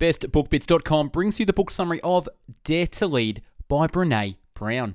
BestBookBits.com brings you the book summary of Dare to Lead by Brene Brown.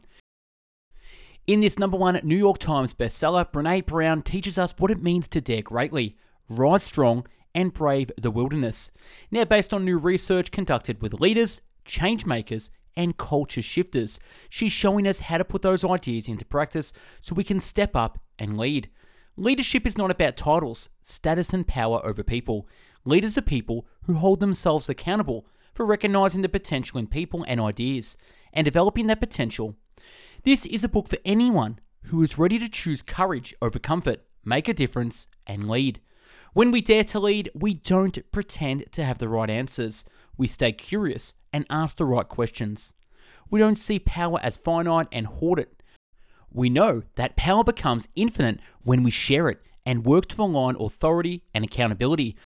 In this number one New York Times bestseller, Brene Brown teaches us what it means to dare greatly, rise strong, and brave the wilderness. Now, based on new research conducted with leaders, change makers, and culture shifters, she's showing us how to put those ideas into practice so we can step up and lead. Leadership is not about titles, status, and power over people. Leaders are people who hold themselves accountable for recognizing the potential in people and ideas and developing that potential. This is a book for anyone who is ready to choose courage over comfort, make a difference, and lead. When we dare to lead, we don't pretend to have the right answers. We stay curious and ask the right questions. We don't see power as finite and hoard it. We know that power becomes infinite when we share it and work to align authority and accountability.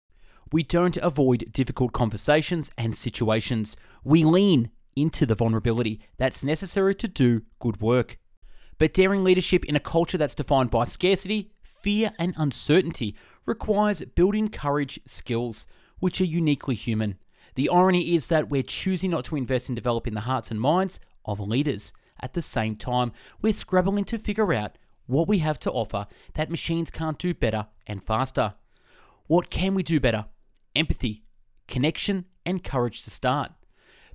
We don't avoid difficult conversations and situations. We lean into the vulnerability that's necessary to do good work. But daring leadership in a culture that's defined by scarcity, fear, and uncertainty requires building courage skills, which are uniquely human. The irony is that we're choosing not to invest in developing the hearts and minds of leaders. At the same time, we're scrabbling to figure out what we have to offer that machines can't do better and faster. What can we do better? Empathy, connection, and courage to start.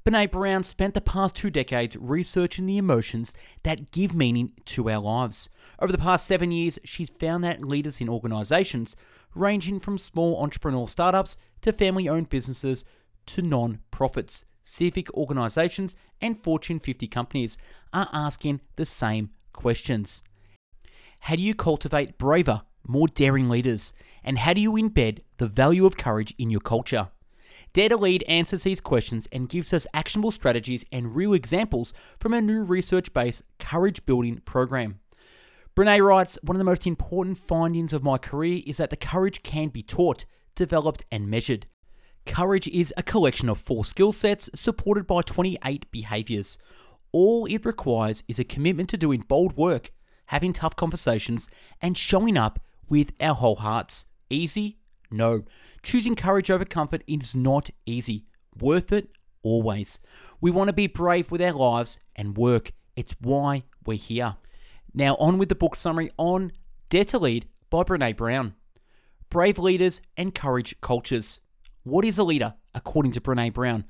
Brene Brown spent the past two decades researching the emotions that give meaning to our lives. Over the past seven years, she's found that leaders in organizations, ranging from small entrepreneurial startups to family owned businesses to non profits, civic organizations, and Fortune 50 companies, are asking the same questions. How do you cultivate braver, more daring leaders? And how do you embed the value of courage in your culture? Dare to Lead answers these questions and gives us actionable strategies and real examples from our new research based courage building program. Brene writes One of the most important findings of my career is that the courage can be taught, developed, and measured. Courage is a collection of four skill sets supported by 28 behaviors. All it requires is a commitment to doing bold work, having tough conversations, and showing up with our whole hearts. Easy? No. Choosing courage over comfort is not easy. Worth it? Always. We want to be brave with our lives and work. It's why we're here. Now, on with the book summary on Dare to Lead by Brene Brown. Brave Leaders and Courage Cultures. What is a leader, according to Brene Brown?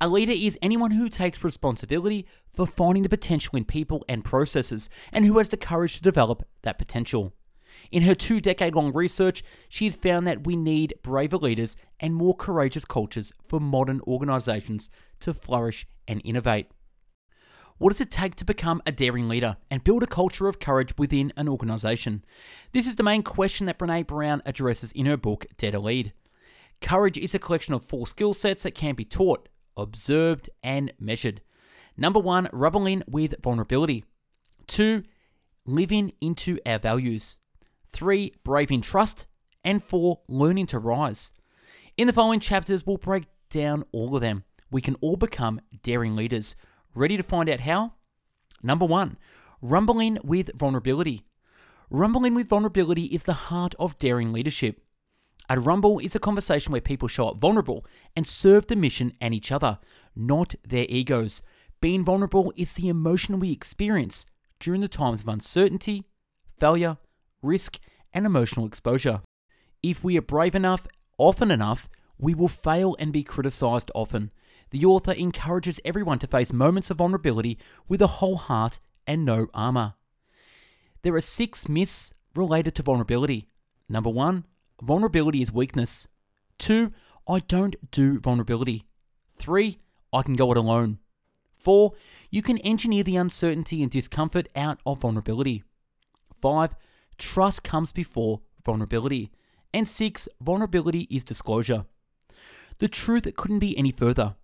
A leader is anyone who takes responsibility for finding the potential in people and processes and who has the courage to develop that potential. In her two decade long research, she has found that we need braver leaders and more courageous cultures for modern organizations to flourish and innovate. What does it take to become a daring leader and build a culture of courage within an organization? This is the main question that Brene Brown addresses in her book, Dare to Lead. Courage is a collection of four skill sets that can be taught, observed, and measured. Number one, rumbling with vulnerability. Two, living into our values. Three, braving trust. And four, learning to rise. In the following chapters, we'll break down all of them. We can all become daring leaders. Ready to find out how? Number one, rumbling with vulnerability. Rumbling with vulnerability is the heart of daring leadership. A rumble is a conversation where people show up vulnerable and serve the mission and each other, not their egos. Being vulnerable is the emotion we experience during the times of uncertainty, failure, risk, and emotional exposure. If we are brave enough, often enough, we will fail and be criticized often. The author encourages everyone to face moments of vulnerability with a whole heart and no armor. There are six myths related to vulnerability. Number one, vulnerability is weakness. Two, I don't do vulnerability. Three, I can go it alone. Four, you can engineer the uncertainty and discomfort out of vulnerability. Five, trust comes before vulnerability. And six, vulnerability is disclosure. The truth couldn't be any further.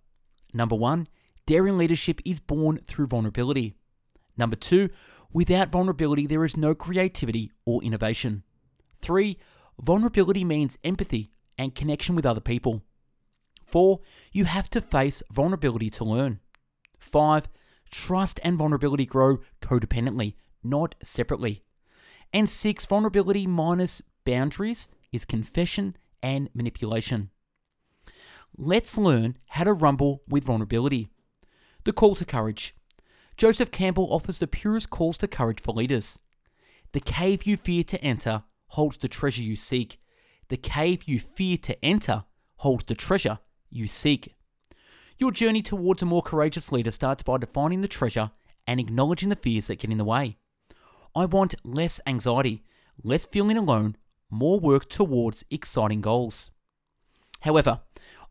Number one, daring leadership is born through vulnerability. Number two, without vulnerability, there is no creativity or innovation. Three, Vulnerability means empathy and connection with other people. 4. You have to face vulnerability to learn. 5. Trust and vulnerability grow codependently, not separately. And 6. Vulnerability minus boundaries is confession and manipulation. let's learn how to rumble with vulnerability. The call to courage. Joseph Campbell offers the purest calls to courage for leaders. The cave you fear to enter holds the treasure you seek. The cave you fear to enter holds the treasure you seek. Your journey towards a more courageous leader starts by defining the treasure and acknowledging the fears that get in the way. I want less anxiety, less feeling alone, more work towards exciting goals. However,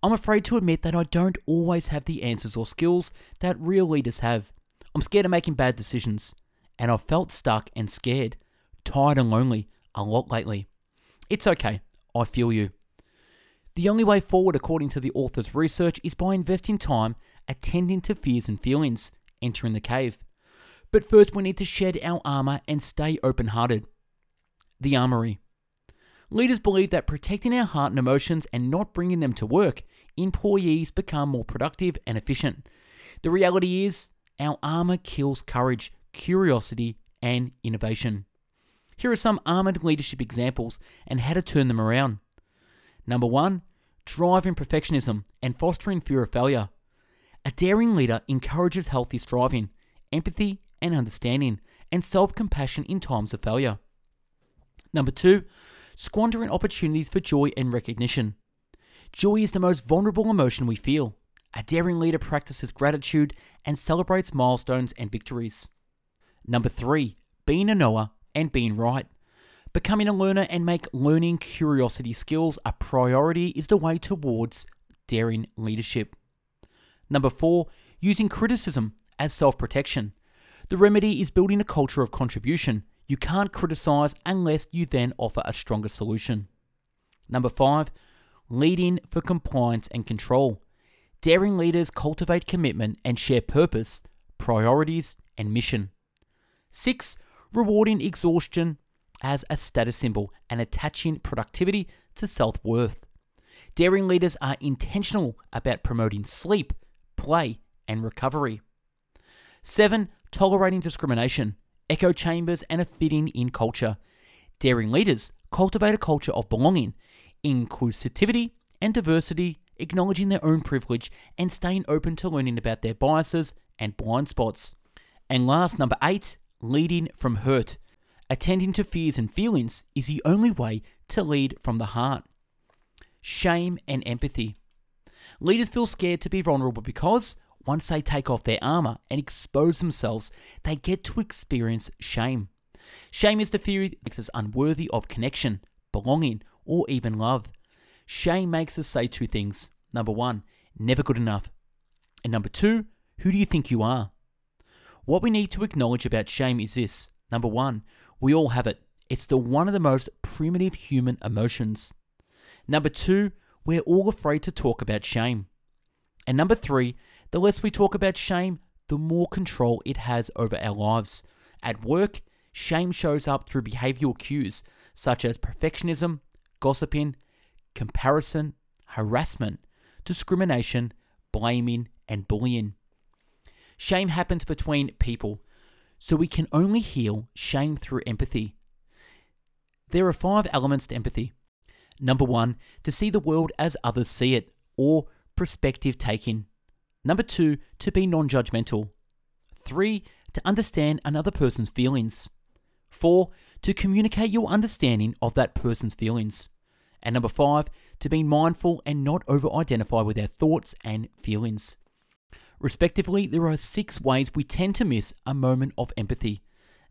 I'm afraid to admit that I don't always have the answers or skills that real leaders have. I'm scared of making bad decisions, and I've felt stuck and scared, tired and lonely a lot lately. It's okay, I feel you. The only way forward, according to the author's research, is by investing time attending to fears and feelings, entering the cave. But first, we need to shed our armor and stay open hearted. The armory. Leaders believe that protecting our heart and emotions and not bringing them to work, employees become more productive and efficient. The reality is, our armor kills courage, curiosity, and innovation. Here are some armored leadership examples and how to turn them around. Number one, driving perfectionism and fostering fear of failure. A daring leader encourages healthy striving, empathy and understanding, and self compassion in times of failure. Number two, squandering opportunities for joy and recognition. Joy is the most vulnerable emotion we feel. A daring leader practices gratitude and celebrates milestones and victories. Number three, being a knower and being right. Becoming a learner and make learning curiosity skills a priority is the way towards daring leadership. Number four, using criticism as self protection. The remedy is building a culture of contribution. You can't criticize unless you then offer a stronger solution. Number five, leading for compliance and control. Daring leaders cultivate commitment and share purpose, priorities, and mission. Six, rewarding exhaustion as a status symbol and attaching productivity to self worth. Daring leaders are intentional about promoting sleep, play, and recovery. Seven, tolerating discrimination, echo chambers, and a fitting in culture. Daring leaders cultivate a culture of belonging, inclusivity, and diversity, acknowledging their own privilege and staying open to learning about their biases and blind spots. And last, number eight, leading from hurt. Attending to fears and feelings is the only way to lead from the heart. Shame and empathy. Leaders feel scared to be vulnerable because once they take off their armor and expose themselves, they get to experience shame. Shame is the fear that makes us unworthy of connection, belonging, or even love. Shame makes us say two things. Number one, never good enough. And number two, who do you think you are? What we need to acknowledge about shame is this. Number one, we all have it. It's the one of the most primitive human emotions. Number two, we're all afraid to talk about shame. And number three, the less we talk about shame, the more control it has over our lives. At work, shame shows up through behavioral cues such as perfectionism, gossiping, comparison, harassment, discrimination, blaming, and bullying. Shame happens between people, so we can only heal shame through empathy. There are five elements to empathy. Number one, to see the world as others see it, or perspective taking. Number two, to be non judgmental. Three, to understand another person's feelings. Four, to communicate your understanding of that person's feelings. And number five, to be mindful and not over identify with our thoughts and feelings. Respectively, there are six ways we tend to miss a moment of empathy.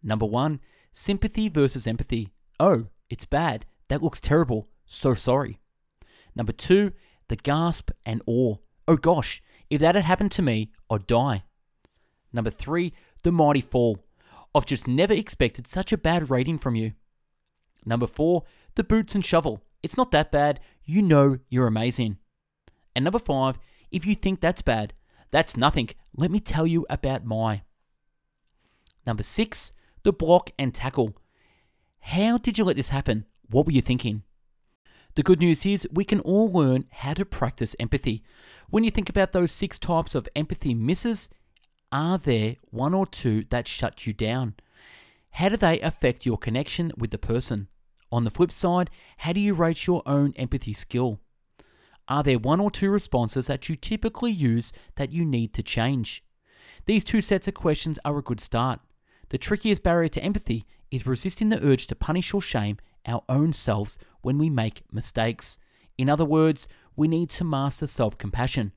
Number one, sympathy versus empathy. Oh, it's bad. That looks terrible. So sorry. Number two, the gasp and awe. Oh gosh, if that had happened to me, I'd die. Number three, the mighty fall. I've just never expected such a bad rating from you. Number four, the boots and shovel. It's not that bad. You know you're amazing. And number five, if you think that's bad, that's nothing. Let me tell you about my. Number six, the block and tackle. How did you let this happen? What were you thinking? The good news is we can all learn how to practice empathy. When you think about those six types of empathy misses, are there one or two that shut you down? How do they affect your connection with the person? On the flip side, how do you rate your own empathy skill? Are there one or two responses that you typically use that you need to change? These two sets of questions are a good start. The trickiest barrier to empathy is resisting the urge to punish or shame our own selves when we make mistakes. In other words, we need to master self compassion,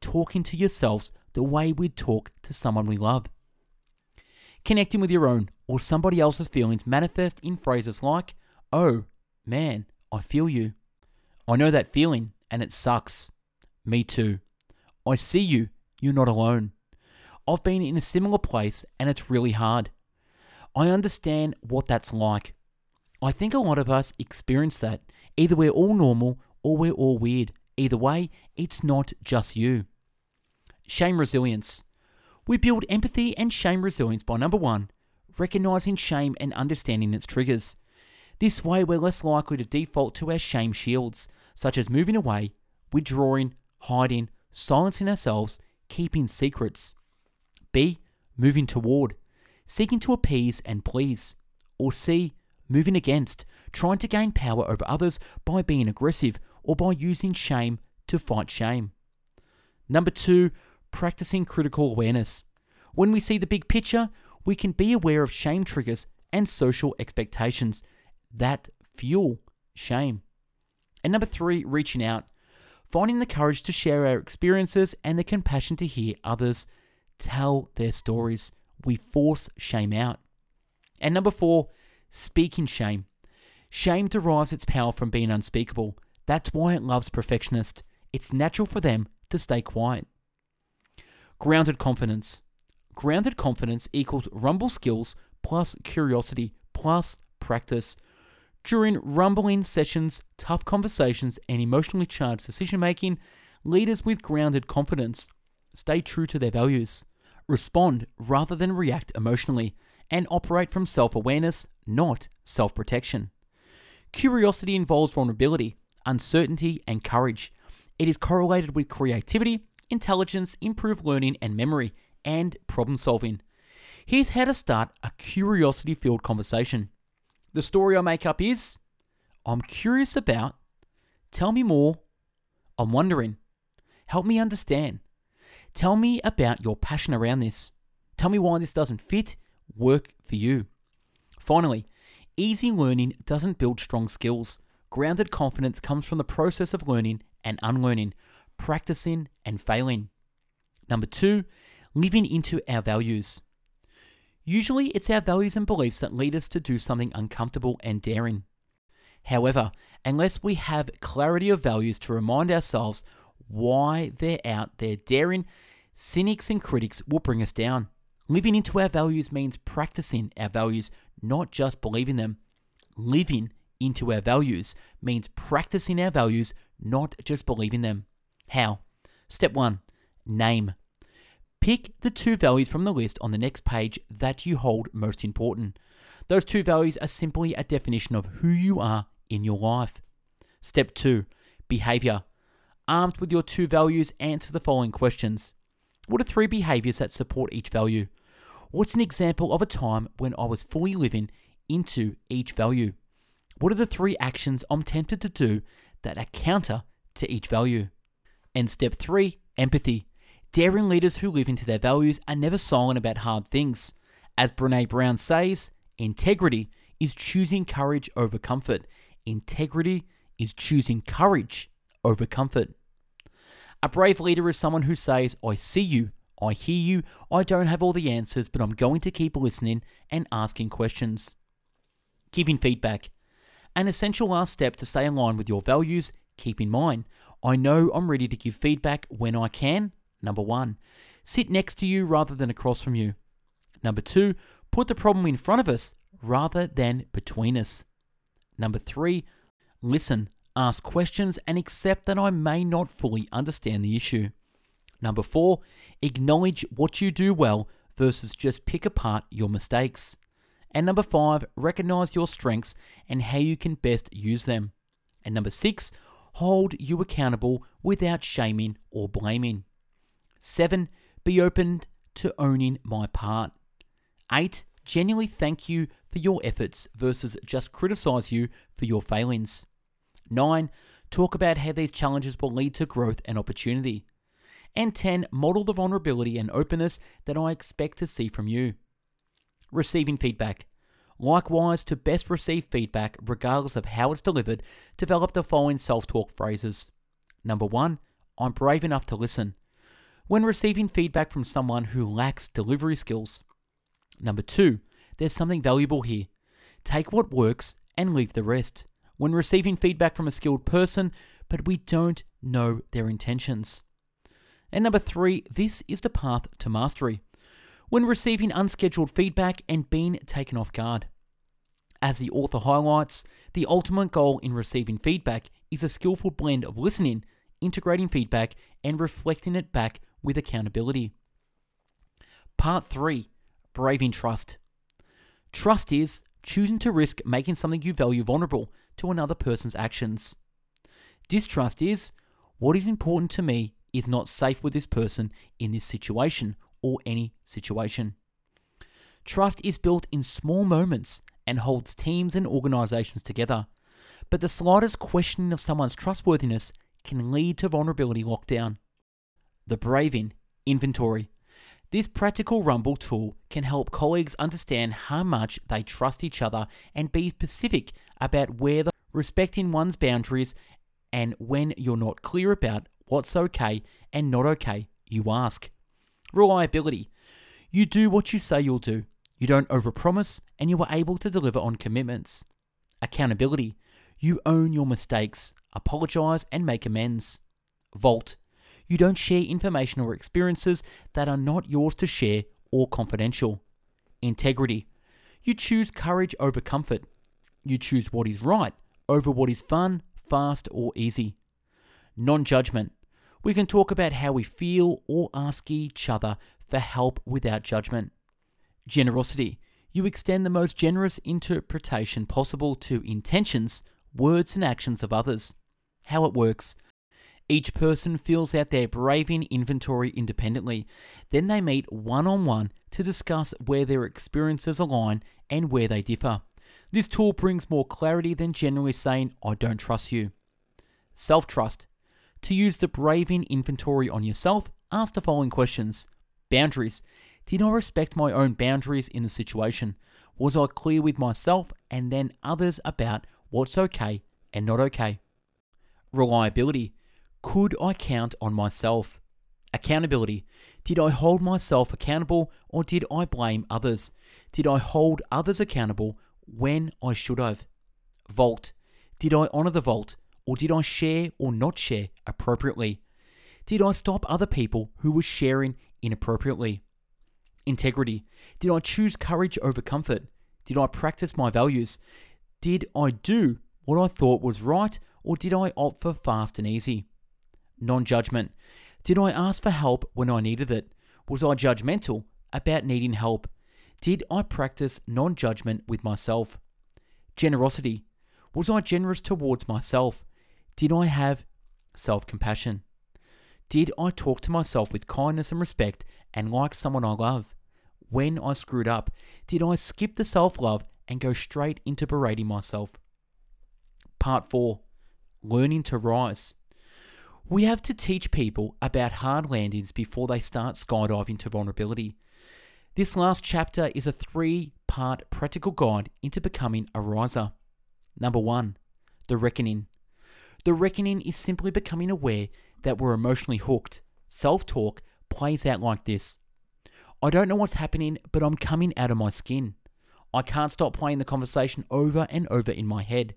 talking to yourselves the way we'd talk to someone we love. Connecting with your own or somebody else's feelings manifest in phrases like, Oh, man, I feel you. I know that feeling and it sucks. Me too. I see you. You're not alone. I've been in a similar place and it's really hard. I understand what that's like. I think a lot of us experience that. Either we're all normal or we're all weird. Either way, it's not just you. Shame resilience. We build empathy and shame resilience by number one, recognizing shame and understanding its triggers. This way, we're less likely to default to our shame shields, such as moving away, withdrawing, hiding, silencing ourselves, keeping secrets. B. Moving toward, seeking to appease and please. Or C. Moving against, trying to gain power over others by being aggressive or by using shame to fight shame. Number two, practicing critical awareness. When we see the big picture, we can be aware of shame triggers and social expectations that fuel shame. And number three, reaching out. Finding the courage to share our experiences and the compassion to hear others tell their stories. We force shame out. And number four, speaking shame. Shame derives its power from being unspeakable. That's why it loves perfectionists. It's natural for them to stay quiet. Grounded confidence. Grounded confidence equals rumble skills plus curiosity plus practice. During rumbling sessions, tough conversations, and emotionally charged decision making, leaders with grounded confidence stay true to their values, respond rather than react emotionally, and operate from self awareness, not self protection. Curiosity involves vulnerability, uncertainty, and courage. It is correlated with creativity, intelligence, improved learning and memory, and problem solving. Here's how to start a curiosity filled conversation. The story I make up is I'm curious about, tell me more, I'm wondering, help me understand. Tell me about your passion around this. Tell me why this doesn't fit, work for you. Finally, easy learning doesn't build strong skills. Grounded confidence comes from the process of learning and unlearning, practicing and failing. Number two, living into our values. Usually, it's our values and beliefs that lead us to do something uncomfortable and daring. However, unless we have clarity of values to remind ourselves why they're out there daring, cynics and critics will bring us down. Living into our values means practicing our values, not just believing them. Living into our values means practicing our values, not just believing them. How? Step one name. Pick the two values from the list on the next page that you hold most important. Those two values are simply a definition of who you are in your life. Step two behavior. Armed with your two values, answer the following questions What are three behaviors that support each value? What's an example of a time when I was fully living into each value? What are the three actions I'm tempted to do that are counter to each value? And step three, empathy. Daring leaders who live into their values are never silent about hard things. As Brene Brown says, integrity is choosing courage over comfort. Integrity is choosing courage over comfort. A brave leader is someone who says, I see you, I hear you, I don't have all the answers, but I'm going to keep listening and asking questions. Giving feedback. An essential last step to stay aligned with your values, keep in mind, I know I'm ready to give feedback when I can. Number one, sit next to you rather than across from you. Number two, put the problem in front of us rather than between us. Number three, listen, ask questions, and accept that I may not fully understand the issue. Number four, acknowledge what you do well versus just pick apart your mistakes. And number five, recognize your strengths and how you can best use them. And number six, hold you accountable without shaming or blaming. Seven, be open to owning my part. Eight, genuinely thank you for your efforts versus just criticize you for your failings. Nine, Talk about how these challenges will lead to growth and opportunity. And 10. Model the vulnerability and openness that I expect to see from you. Receiving feedback. Likewise, to best receive feedback, regardless of how it's delivered, develop the following self talk phrases. Number one, I'm brave enough to listen. When receiving feedback from someone who lacks delivery skills. Number two, there's something valuable here. Take what works and leave the rest. When receiving feedback from a skilled person, but we don't know their intentions. And number three, this is the path to mastery when receiving unscheduled feedback and being taken off guard. As the author highlights, the ultimate goal in receiving feedback is a skillful blend of listening, integrating feedback, and reflecting it back with accountability. Part 3 Braving Trust. Trust is choosing to risk making something you value vulnerable to another person's actions. Distrust is what is important to me is not safe with this person in this situation or any situation. Trust is built in small moments and holds teams and organizations together. But the slightest questioning of someone's trustworthiness can lead to vulnerability lockdown. The Braving Inventory. This practical Rumble tool can help colleagues understand how much they trust each other and be specific about where the respecting one's boundaries and when you're not clear about what's okay and not okay, you ask. Reliability. You do what you say you'll do. You don't overpromise and you are able to deliver on commitments. Accountability. You own your mistakes, apologize and make amends. Vault. You don't share information or experiences that are not yours to share or confidential. Integrity. You choose courage over comfort. You choose what is right over what is fun, fast, or easy. Non judgment. We can talk about how we feel or ask each other for help without judgment. Generosity. You extend the most generous interpretation possible to intentions, words, and actions of others. How it works. Each person fills out their braving inventory independently. Then they meet one on one to discuss where their experiences align and where they differ. This tool brings more clarity than generally saying, I don't trust you. Self trust. To use the braving inventory on yourself, ask the following questions Boundaries. Did I respect my own boundaries in the situation? Was I clear with myself and then others about what's okay and not okay? Reliability. Could I count on myself? Accountability. Did I hold myself accountable or did I blame others? Did I hold others accountable when I should have? Vault. Did I honour the vault or did I share or not share appropriately? Did I stop other people who were sharing inappropriately? Integrity. Did I choose courage over comfort? Did I practice my values? Did I do what I thought was right or did I opt for fast and easy? Non judgment. Did I ask for help when I needed it? Was I judgmental about needing help? Did I practice non judgment with myself? Generosity. Was I generous towards myself? Did I have self compassion? Did I talk to myself with kindness and respect and like someone I love? When I screwed up, did I skip the self love and go straight into berating myself? Part 4 Learning to Rise. We have to teach people about hard landings before they start skydiving to vulnerability. This last chapter is a three part practical guide into becoming a riser. Number one, the reckoning. The reckoning is simply becoming aware that we're emotionally hooked. Self talk plays out like this I don't know what's happening, but I'm coming out of my skin. I can't stop playing the conversation over and over in my head.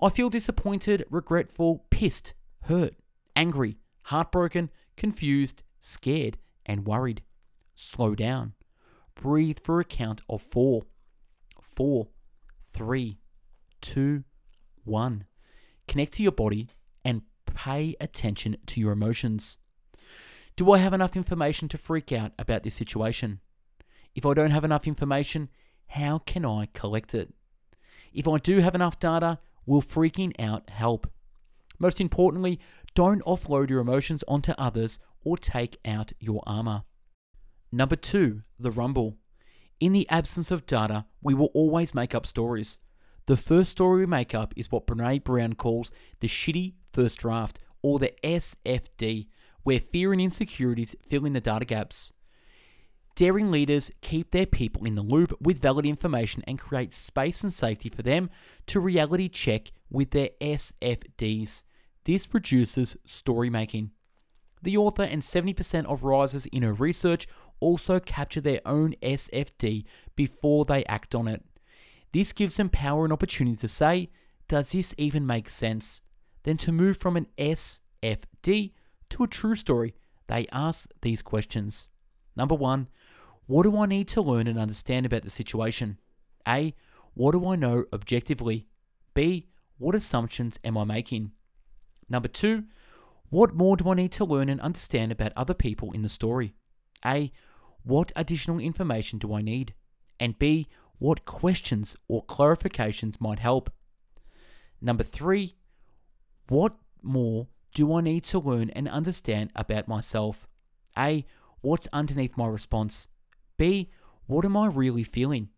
I feel disappointed, regretful, pissed, hurt, angry, heartbroken, confused, scared, and worried. Slow down. Breathe for a count of four, four, three, two, one. Connect to your body and pay attention to your emotions. Do I have enough information to freak out about this situation? If I don't have enough information, how can I collect it? If I do have enough data, will freaking out help? Most importantly, don't offload your emotions onto others or take out your armor. Number two, the rumble. In the absence of data, we will always make up stories. The first story we make up is what Brene Brown calls the shitty first draft, or the SFD, where fear and insecurities fill in the data gaps. Daring leaders keep their people in the loop with valid information and create space and safety for them to reality check with their SFDs. This reduces story making. The author and 70% of risers in her research also capture their own SFD before they act on it. This gives them power and opportunity to say, Does this even make sense? Then to move from an SFD to a true story, they ask these questions. Number one, what do I need to learn and understand about the situation? A. What do I know objectively? B. What assumptions am I making? Number two, what more do I need to learn and understand about other people in the story? A. What additional information do I need? And B. What questions or clarifications might help? Number three, what more do I need to learn and understand about myself? A. What's underneath my response? B. What am I really feeling?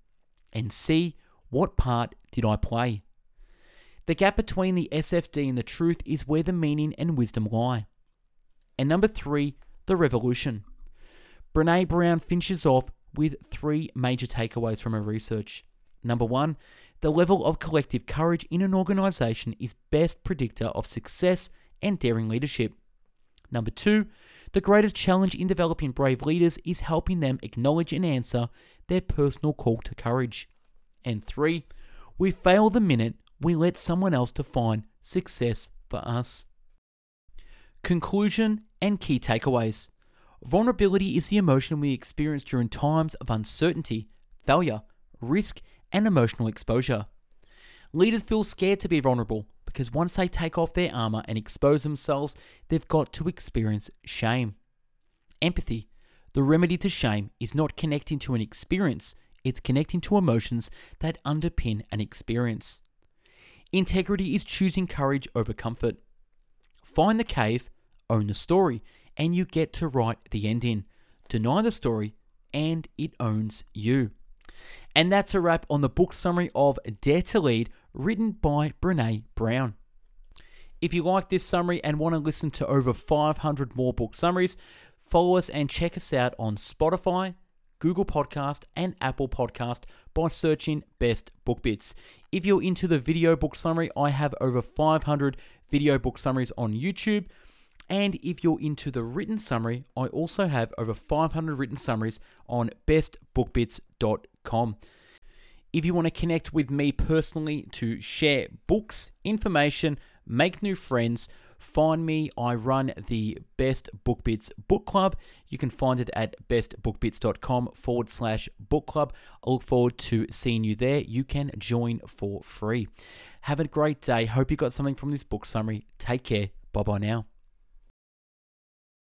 And C. What part did I play? The gap between the SFD and the truth is where the meaning and wisdom lie. And number three, the revolution. Brene Brown finishes off with three major takeaways from her research. Number one, the level of collective courage in an organization is best predictor of success and daring leadership. Number two, the greatest challenge in developing brave leaders is helping them acknowledge and answer their personal call to courage. And three, we fail the minute we let someone else define success for us. Conclusion and key takeaways. Vulnerability is the emotion we experience during times of uncertainty, failure, risk, and emotional exposure. Leaders feel scared to be vulnerable because once they take off their armor and expose themselves, they've got to experience shame. Empathy. The remedy to shame is not connecting to an experience, it's connecting to emotions that underpin an experience. Integrity is choosing courage over comfort. Find the cave, own the story, and you get to write the ending. Deny the story, and it owns you. And that's a wrap on the book summary of Dare to Lead, written by Brene Brown. If you like this summary and want to listen to over 500 more book summaries, follow us and check us out on Spotify, Google Podcast, and Apple Podcast by searching Best Book Bits. If you're into the video book summary, I have over 500 video book summaries on YouTube. And if you're into the written summary, I also have over 500 written summaries on bestbookbits.com. If you want to connect with me personally to share books, information, make new friends, find me. I run the Best Book Bits Book Club. You can find it at bestbookbits.com forward slash book club. I look forward to seeing you there. You can join for free. Have a great day. Hope you got something from this book summary. Take care. Bye bye now.